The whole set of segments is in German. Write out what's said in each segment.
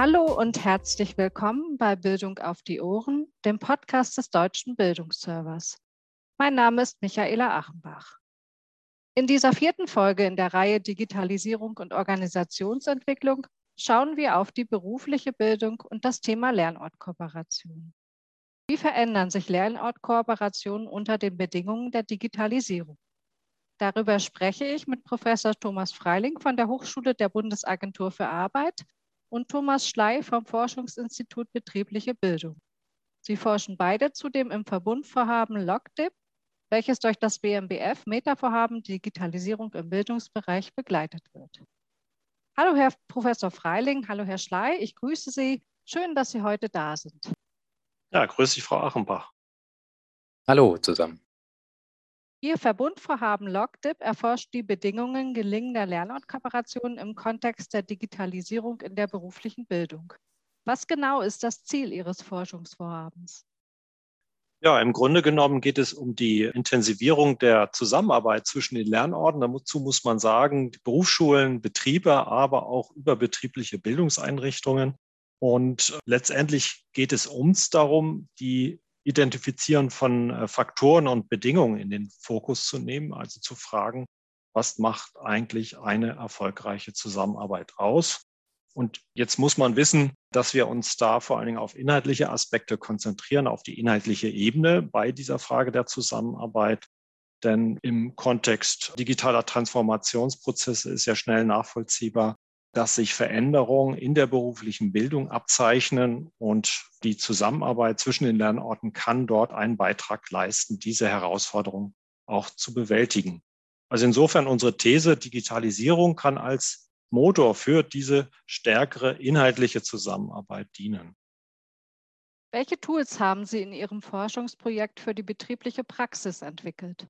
Hallo und herzlich willkommen bei Bildung auf die Ohren, dem Podcast des Deutschen Bildungsservers. Mein Name ist Michaela Achenbach. In dieser vierten Folge in der Reihe Digitalisierung und Organisationsentwicklung schauen wir auf die berufliche Bildung und das Thema Lernortkooperation. Wie verändern sich Lernortkooperationen unter den Bedingungen der Digitalisierung? Darüber spreche ich mit Professor Thomas Freiling von der Hochschule der Bundesagentur für Arbeit und Thomas Schley vom Forschungsinstitut Betriebliche Bildung. Sie forschen beide zudem im Verbundvorhaben LOCDIP, welches durch das BMBF Metavorhaben Digitalisierung im Bildungsbereich begleitet wird. Hallo Herr Professor Freiling, hallo Herr Schley, ich grüße Sie. Schön, dass Sie heute da sind. Ja, grüße dich, Frau Achenbach. Hallo zusammen. Ihr Verbundvorhaben LogDIP erforscht die Bedingungen gelingender Lernortkooperationen im Kontext der Digitalisierung in der beruflichen Bildung. Was genau ist das Ziel Ihres Forschungsvorhabens? Ja, im Grunde genommen geht es um die Intensivierung der Zusammenarbeit zwischen den Lernorten. Dazu muss man sagen, Berufsschulen, Betriebe, aber auch überbetriebliche Bildungseinrichtungen. Und letztendlich geht es uns darum, die Identifizieren von äh, Faktoren und Bedingungen in den Fokus zu nehmen, also zu fragen, was macht eigentlich eine erfolgreiche Zusammenarbeit aus? Und jetzt muss man wissen, dass wir uns da vor allen Dingen auf inhaltliche Aspekte konzentrieren, auf die inhaltliche Ebene bei dieser Frage der Zusammenarbeit. Denn im Kontext digitaler Transformationsprozesse ist ja schnell nachvollziehbar, dass sich Veränderungen in der beruflichen Bildung abzeichnen und die Zusammenarbeit zwischen den Lernorten kann dort einen Beitrag leisten, diese Herausforderung auch zu bewältigen. Also insofern unsere These, Digitalisierung kann als Motor für diese stärkere inhaltliche Zusammenarbeit dienen. Welche Tools haben Sie in Ihrem Forschungsprojekt für die betriebliche Praxis entwickelt?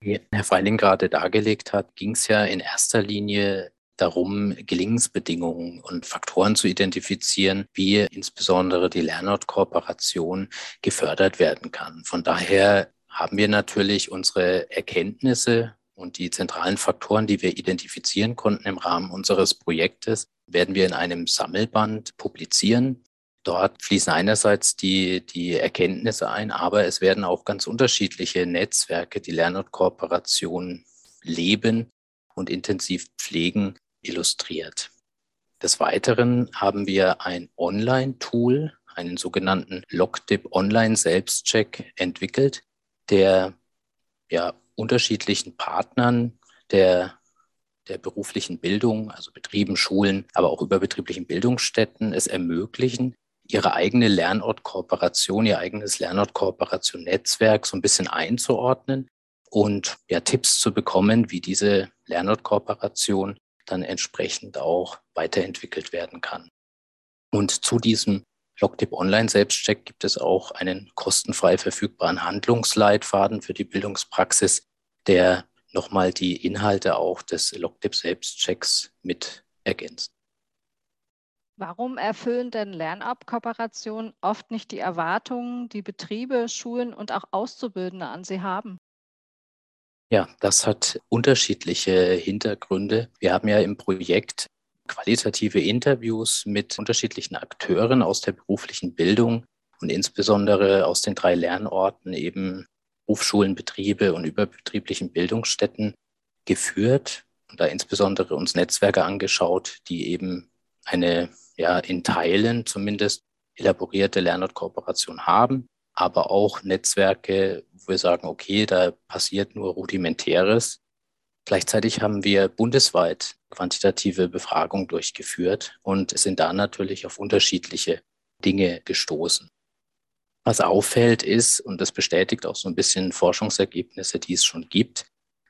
Wie Herr Freiling gerade dargelegt hat, ging es ja in erster Linie darum, Gelingensbedingungen und Faktoren zu identifizieren, wie insbesondere die Lernortkooperation gefördert werden kann. Von daher haben wir natürlich unsere Erkenntnisse und die zentralen Faktoren, die wir identifizieren konnten im Rahmen unseres Projektes, werden wir in einem Sammelband publizieren. Dort fließen einerseits die, die Erkenntnisse ein, aber es werden auch ganz unterschiedliche Netzwerke, die Lernortkooperation leben und intensiv pflegen, illustriert. Des Weiteren haben wir ein Online-Tool, einen sogenannten LogDip Online Selbstcheck entwickelt, der ja unterschiedlichen Partnern der, der beruflichen Bildung, also Betrieben, Schulen, aber auch überbetrieblichen Bildungsstätten es ermöglichen, ihre eigene Lernortkooperation, ihr eigenes Lernortkooperation-Netzwerk so ein bisschen einzuordnen und ja, Tipps zu bekommen, wie diese Lernortkooperation dann entsprechend auch weiterentwickelt werden kann. Und zu diesem Logtip Online Selbstcheck gibt es auch einen kostenfrei verfügbaren Handlungsleitfaden für die Bildungspraxis, der nochmal die Inhalte auch des Logtip Selbstchecks mit ergänzt. Warum erfüllen denn Lernabkooperationen oft nicht die Erwartungen, die Betriebe, Schulen und auch Auszubildende an sie haben? Ja, das hat unterschiedliche Hintergründe. Wir haben ja im Projekt qualitative Interviews mit unterschiedlichen Akteuren aus der beruflichen Bildung und insbesondere aus den drei Lernorten eben Berufsschulen, Betriebe und überbetrieblichen Bildungsstätten geführt und da insbesondere uns Netzwerke angeschaut, die eben eine ja in Teilen zumindest elaborierte Lernortkooperation haben aber auch Netzwerke, wo wir sagen, okay, da passiert nur rudimentäres. Gleichzeitig haben wir bundesweit quantitative Befragungen durchgeführt und sind da natürlich auf unterschiedliche Dinge gestoßen. Was auffällt ist, und das bestätigt auch so ein bisschen Forschungsergebnisse, die es schon gibt,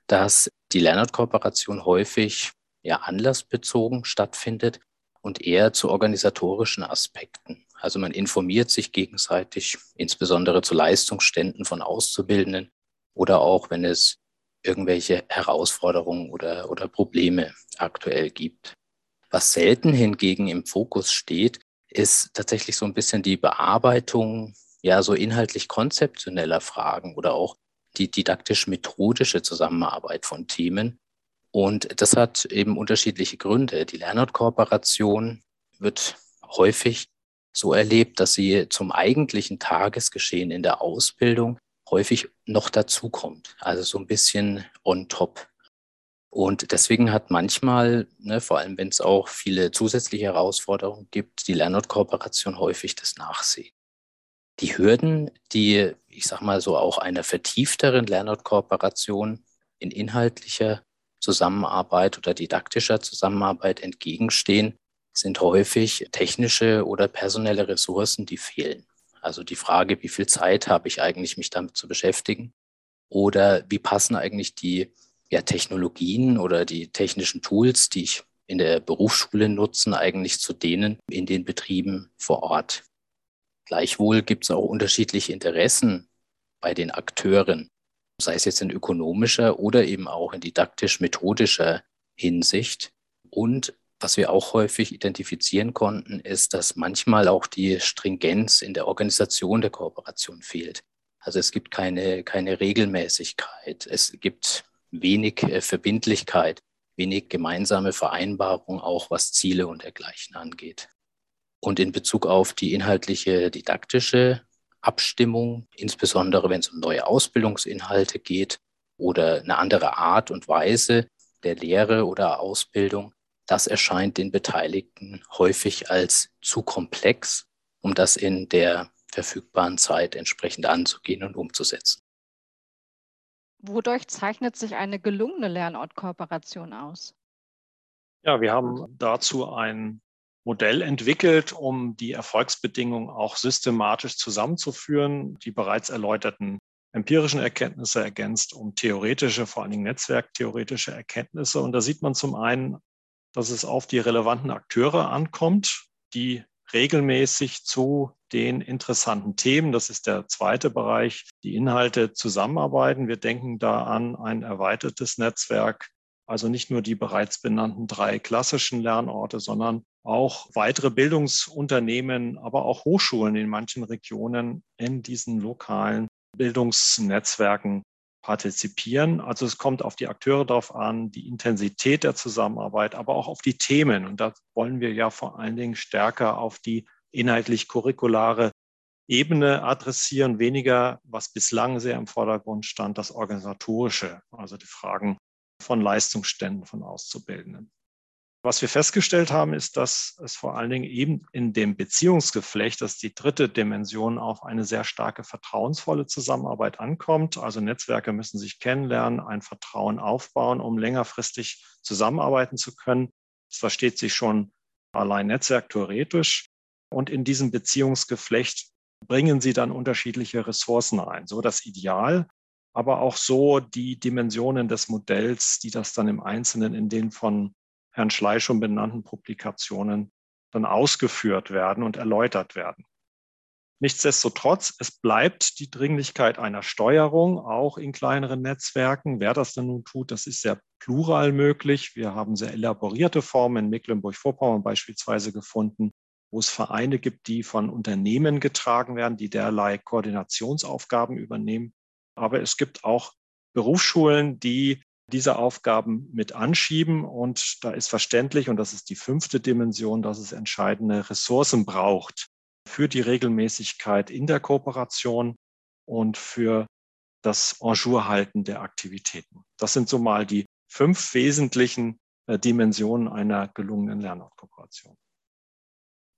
dass die Lernortkooperation häufig ja anlassbezogen stattfindet und eher zu organisatorischen Aspekten. Also man informiert sich gegenseitig, insbesondere zu Leistungsständen von Auszubildenden oder auch, wenn es irgendwelche Herausforderungen oder, oder Probleme aktuell gibt. Was selten hingegen im Fokus steht, ist tatsächlich so ein bisschen die Bearbeitung, ja, so inhaltlich konzeptioneller Fragen oder auch die didaktisch-methodische Zusammenarbeit von Themen. Und das hat eben unterschiedliche Gründe. Die Lernortkooperation wird häufig so erlebt, dass sie zum eigentlichen Tagesgeschehen in der Ausbildung häufig noch dazukommt. Also so ein bisschen on top. Und deswegen hat manchmal, ne, vor allem wenn es auch viele zusätzliche Herausforderungen gibt, die Lernortkooperation häufig das Nachsehen. Die Hürden, die, ich sag mal so, auch einer vertiefteren Lernortkooperation in inhaltlicher Zusammenarbeit oder didaktischer Zusammenarbeit entgegenstehen, sind häufig technische oder personelle Ressourcen, die fehlen. Also die Frage, wie viel Zeit habe ich eigentlich, mich damit zu beschäftigen? Oder wie passen eigentlich die ja, Technologien oder die technischen Tools, die ich in der Berufsschule nutzen, eigentlich zu denen in den Betrieben vor Ort. Gleichwohl gibt es auch unterschiedliche Interessen bei den Akteuren, sei es jetzt in ökonomischer oder eben auch in didaktisch-methodischer Hinsicht. Und was wir auch häufig identifizieren konnten, ist, dass manchmal auch die Stringenz in der Organisation der Kooperation fehlt. Also es gibt keine, keine Regelmäßigkeit. Es gibt wenig äh, Verbindlichkeit, wenig gemeinsame Vereinbarung, auch was Ziele und dergleichen angeht. Und in Bezug auf die inhaltliche didaktische Abstimmung, insbesondere wenn es um neue Ausbildungsinhalte geht oder eine andere Art und Weise der Lehre oder Ausbildung, das erscheint den Beteiligten häufig als zu komplex, um das in der verfügbaren Zeit entsprechend anzugehen und umzusetzen. Wodurch zeichnet sich eine gelungene Lernortkooperation aus? Ja, wir haben dazu ein Modell entwickelt, um die Erfolgsbedingungen auch systematisch zusammenzuführen, die bereits erläuterten empirischen Erkenntnisse ergänzt um theoretische, vor allen Dingen netzwerktheoretische Erkenntnisse. Und da sieht man zum einen, dass es auf die relevanten Akteure ankommt, die regelmäßig zu den interessanten Themen, das ist der zweite Bereich, die Inhalte zusammenarbeiten. Wir denken da an ein erweitertes Netzwerk, also nicht nur die bereits benannten drei klassischen Lernorte, sondern auch weitere Bildungsunternehmen, aber auch Hochschulen in manchen Regionen in diesen lokalen Bildungsnetzwerken partizipieren. Also es kommt auf die Akteure darauf an, die Intensität der Zusammenarbeit, aber auch auf die Themen. Und da wollen wir ja vor allen Dingen stärker auf die inhaltlich-curriculare Ebene adressieren, weniger, was bislang sehr im Vordergrund stand, das Organisatorische, also die Fragen von Leistungsständen von Auszubildenden. Was wir festgestellt haben, ist, dass es vor allen Dingen eben in dem Beziehungsgeflecht, das ist die dritte Dimension, auf eine sehr starke vertrauensvolle Zusammenarbeit ankommt. Also Netzwerke müssen sich kennenlernen, ein Vertrauen aufbauen, um längerfristig zusammenarbeiten zu können. Das versteht sich schon allein netzwerktheoretisch. Und in diesem Beziehungsgeflecht bringen sie dann unterschiedliche Ressourcen ein. So das Ideal, aber auch so die Dimensionen des Modells, die das dann im Einzelnen in den von Herrn Schley schon benannten Publikationen dann ausgeführt werden und erläutert werden. Nichtsdestotrotz, es bleibt die Dringlichkeit einer Steuerung, auch in kleineren Netzwerken. Wer das denn nun tut, das ist sehr plural möglich. Wir haben sehr elaborierte Formen in Mecklenburg-Vorpommern beispielsweise gefunden, wo es Vereine gibt, die von Unternehmen getragen werden, die derlei Koordinationsaufgaben übernehmen. Aber es gibt auch Berufsschulen, die diese Aufgaben mit anschieben. Und da ist verständlich, und das ist die fünfte Dimension, dass es entscheidende Ressourcen braucht für die Regelmäßigkeit in der Kooperation und für das En der Aktivitäten. Das sind so mal die fünf wesentlichen äh, Dimensionen einer gelungenen Lernortkooperation.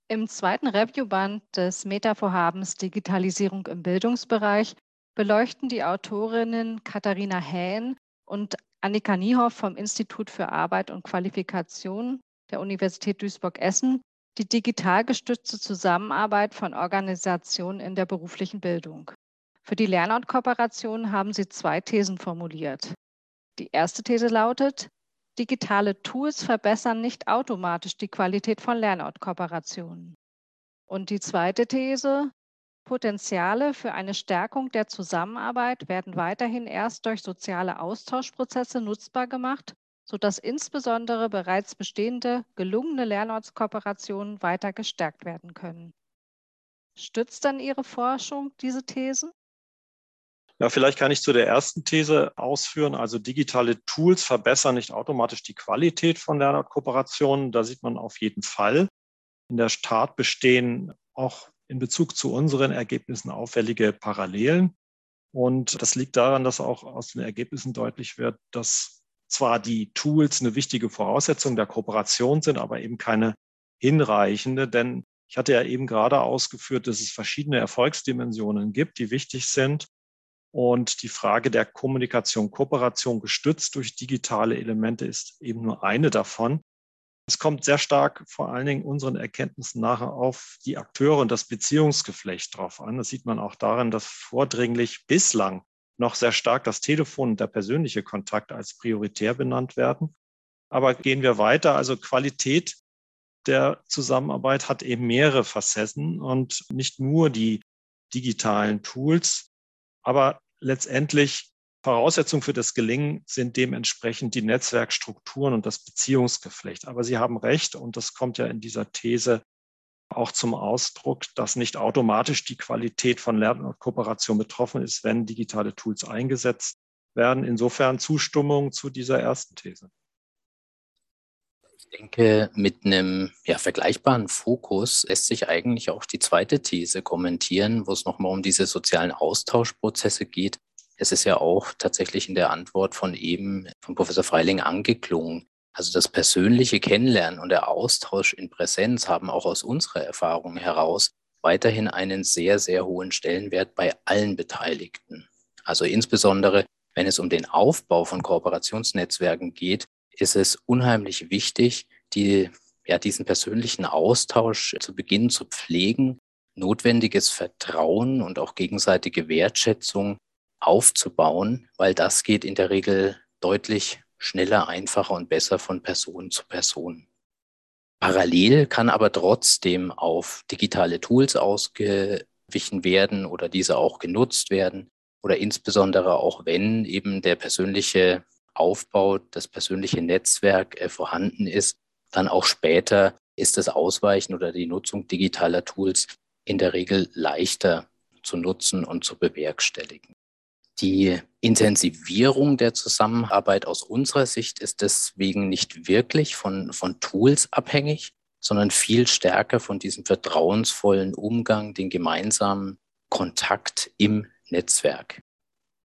Im zweiten Reviewband des Meta-Vorhabens Digitalisierung im Bildungsbereich beleuchten die Autorinnen Katharina Hähn und Annika Niehoff vom Institut für Arbeit und Qualifikation der Universität Duisburg-Essen die digital gestützte Zusammenarbeit von Organisationen in der beruflichen Bildung. Für die Lernortkooperation haben sie zwei Thesen formuliert. Die erste These lautet, digitale Tools verbessern nicht automatisch die Qualität von Lernortkooperationen. Und die zweite These, Potenziale für eine Stärkung der Zusammenarbeit werden weiterhin erst durch soziale Austauschprozesse nutzbar gemacht, sodass insbesondere bereits bestehende gelungene Lernortskooperationen weiter gestärkt werden können. Stützt dann Ihre Forschung diese Thesen? Ja, vielleicht kann ich zu der ersten These ausführen. Also digitale Tools verbessern nicht automatisch die Qualität von Lernortkooperationen. Da sieht man auf jeden Fall, in der Tat bestehen auch in Bezug zu unseren Ergebnissen auffällige Parallelen. Und das liegt daran, dass auch aus den Ergebnissen deutlich wird, dass zwar die Tools eine wichtige Voraussetzung der Kooperation sind, aber eben keine hinreichende, denn ich hatte ja eben gerade ausgeführt, dass es verschiedene Erfolgsdimensionen gibt, die wichtig sind. Und die Frage der Kommunikation, Kooperation gestützt durch digitale Elemente ist eben nur eine davon. Es kommt sehr stark vor allen Dingen unseren Erkenntnissen nachher auf die Akteure und das Beziehungsgeflecht drauf an. Das sieht man auch daran, dass vordringlich bislang noch sehr stark das Telefon und der persönliche Kontakt als prioritär benannt werden. Aber gehen wir weiter, also Qualität der Zusammenarbeit hat eben mehrere Facetten und nicht nur die digitalen Tools, aber letztendlich Voraussetzung für das Gelingen sind dementsprechend die Netzwerkstrukturen und das Beziehungsgeflecht. Aber Sie haben recht, und das kommt ja in dieser These auch zum Ausdruck, dass nicht automatisch die Qualität von Lern- und Kooperation betroffen ist, wenn digitale Tools eingesetzt werden. Insofern Zustimmung zu dieser ersten These. Ich denke, mit einem ja, vergleichbaren Fokus lässt sich eigentlich auch die zweite These kommentieren, wo es nochmal um diese sozialen Austauschprozesse geht. Es ist ja auch tatsächlich in der Antwort von eben von Professor Freiling angeklungen. Also das persönliche Kennenlernen und der Austausch in Präsenz haben auch aus unserer Erfahrung heraus weiterhin einen sehr, sehr hohen Stellenwert bei allen Beteiligten. Also insbesondere, wenn es um den Aufbau von Kooperationsnetzwerken geht, ist es unheimlich wichtig, die, ja, diesen persönlichen Austausch zu Beginn zu pflegen, notwendiges Vertrauen und auch gegenseitige Wertschätzung aufzubauen, weil das geht in der Regel deutlich schneller, einfacher und besser von Person zu Person. Parallel kann aber trotzdem auf digitale Tools ausgewichen werden oder diese auch genutzt werden oder insbesondere auch wenn eben der persönliche Aufbau, das persönliche Netzwerk äh, vorhanden ist, dann auch später ist das Ausweichen oder die Nutzung digitaler Tools in der Regel leichter zu nutzen und zu bewerkstelligen. Die Intensivierung der Zusammenarbeit aus unserer Sicht ist deswegen nicht wirklich von, von Tools abhängig, sondern viel stärker von diesem vertrauensvollen Umgang, den gemeinsamen Kontakt im Netzwerk.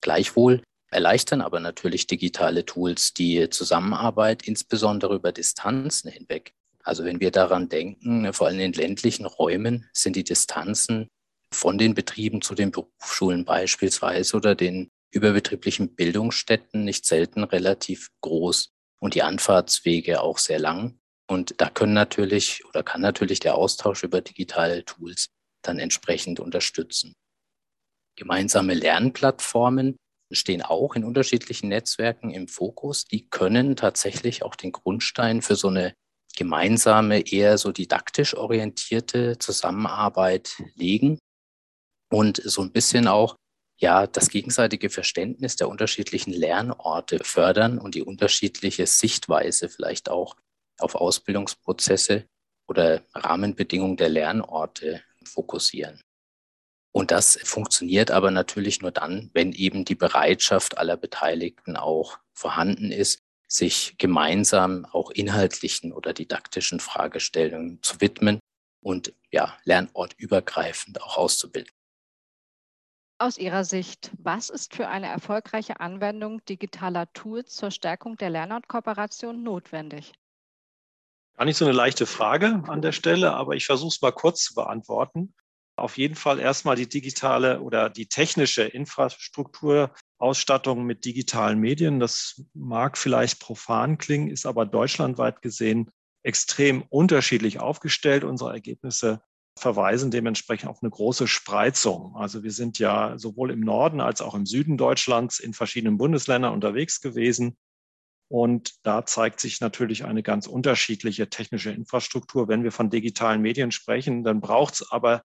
Gleichwohl erleichtern aber natürlich digitale Tools die Zusammenarbeit, insbesondere über Distanzen hinweg. Also wenn wir daran denken, vor allem in ländlichen Räumen sind die Distanzen von den Betrieben zu den Berufsschulen beispielsweise oder den überbetrieblichen Bildungsstätten nicht selten relativ groß und die Anfahrtswege auch sehr lang. Und da können natürlich oder kann natürlich der Austausch über digitale Tools dann entsprechend unterstützen. Gemeinsame Lernplattformen stehen auch in unterschiedlichen Netzwerken im Fokus. Die können tatsächlich auch den Grundstein für so eine gemeinsame, eher so didaktisch orientierte Zusammenarbeit legen und so ein bisschen auch ja das gegenseitige Verständnis der unterschiedlichen Lernorte fördern und die unterschiedliche Sichtweise vielleicht auch auf Ausbildungsprozesse oder Rahmenbedingungen der Lernorte fokussieren. Und das funktioniert aber natürlich nur dann, wenn eben die Bereitschaft aller Beteiligten auch vorhanden ist, sich gemeinsam auch inhaltlichen oder didaktischen Fragestellungen zu widmen und ja, lernortübergreifend auch auszubilden. Aus Ihrer Sicht, was ist für eine erfolgreiche Anwendung digitaler Tools zur Stärkung der Lernortkooperation notwendig? Gar nicht so eine leichte Frage an der Stelle, aber ich versuche es mal kurz zu beantworten auf jeden Fall erstmal die digitale oder die technische Infrastrukturausstattung mit digitalen Medien. Das mag vielleicht profan klingen, ist aber deutschlandweit gesehen extrem unterschiedlich aufgestellt. Unsere Ergebnisse verweisen dementsprechend auf eine große Spreizung. Also wir sind ja sowohl im Norden als auch im Süden Deutschlands in verschiedenen Bundesländern unterwegs gewesen. Und da zeigt sich natürlich eine ganz unterschiedliche technische Infrastruktur. Wenn wir von digitalen Medien sprechen, dann braucht es aber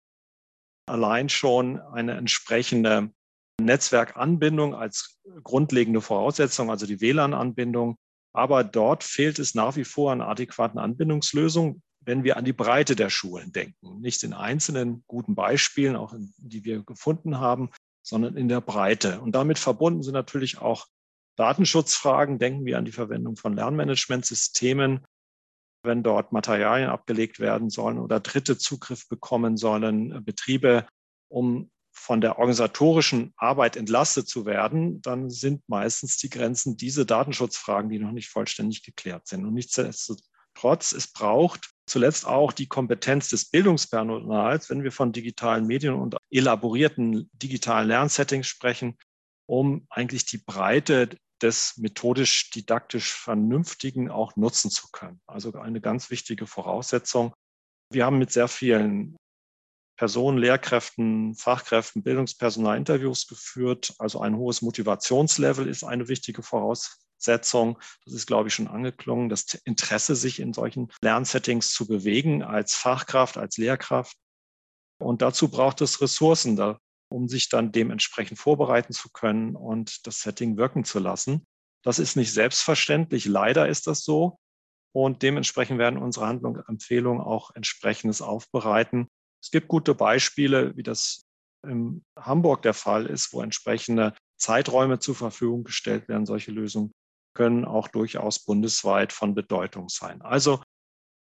allein schon eine entsprechende Netzwerkanbindung als grundlegende Voraussetzung, also die WLAN-Anbindung. Aber dort fehlt es nach wie vor an adäquaten Anbindungslösungen, wenn wir an die Breite der Schulen denken. Nicht in einzelnen guten Beispielen, auch in, die wir gefunden haben, sondern in der Breite. Und damit verbunden sind natürlich auch Datenschutzfragen. Denken wir an die Verwendung von Lernmanagementsystemen wenn dort Materialien abgelegt werden sollen oder Dritte Zugriff bekommen sollen, äh, Betriebe, um von der organisatorischen Arbeit entlastet zu werden, dann sind meistens die Grenzen diese Datenschutzfragen, die noch nicht vollständig geklärt sind. Und nichtsdestotrotz, es braucht zuletzt auch die Kompetenz des Bildungspersonals, wenn wir von digitalen Medien und elaborierten digitalen Lernsettings sprechen, um eigentlich die Breite des methodisch-didaktisch Vernünftigen auch nutzen zu können. Also eine ganz wichtige Voraussetzung. Wir haben mit sehr vielen Personen, Lehrkräften, Fachkräften, Bildungspersonal Interviews geführt. Also ein hohes Motivationslevel ist eine wichtige Voraussetzung. Das ist, glaube ich, schon angeklungen. Das Interesse, sich in solchen Lernsettings zu bewegen als Fachkraft, als Lehrkraft. Und dazu braucht es Ressourcen, da, um sich dann dementsprechend vorbereiten zu können und das Setting wirken zu lassen. Das ist nicht selbstverständlich. Leider ist das so. Und dementsprechend werden unsere Handlungsempfehlungen auch entsprechendes aufbereiten. Es gibt gute Beispiele, wie das in Hamburg der Fall ist, wo entsprechende Zeiträume zur Verfügung gestellt werden. Solche Lösungen können auch durchaus bundesweit von Bedeutung sein. Also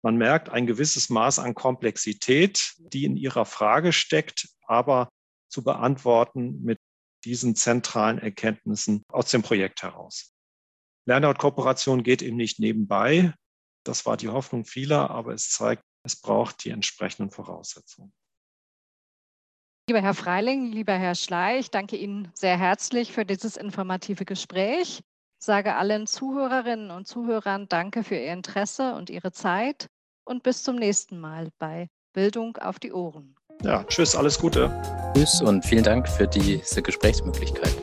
man merkt ein gewisses Maß an Komplexität, die in Ihrer Frage steckt, aber zu beantworten mit diesen zentralen Erkenntnissen aus dem Projekt heraus. Lernout-Kooperation geht eben nicht nebenbei. Das war die Hoffnung vieler, aber es zeigt, es braucht die entsprechenden Voraussetzungen. Lieber Herr Freiling, lieber Herr Schleich, danke Ihnen sehr herzlich für dieses informative Gespräch. Sage allen Zuhörerinnen und Zuhörern Danke für Ihr Interesse und Ihre Zeit und bis zum nächsten Mal bei Bildung auf die Ohren. Ja, tschüss, alles Gute. Tschüss und vielen Dank für diese Gesprächsmöglichkeit.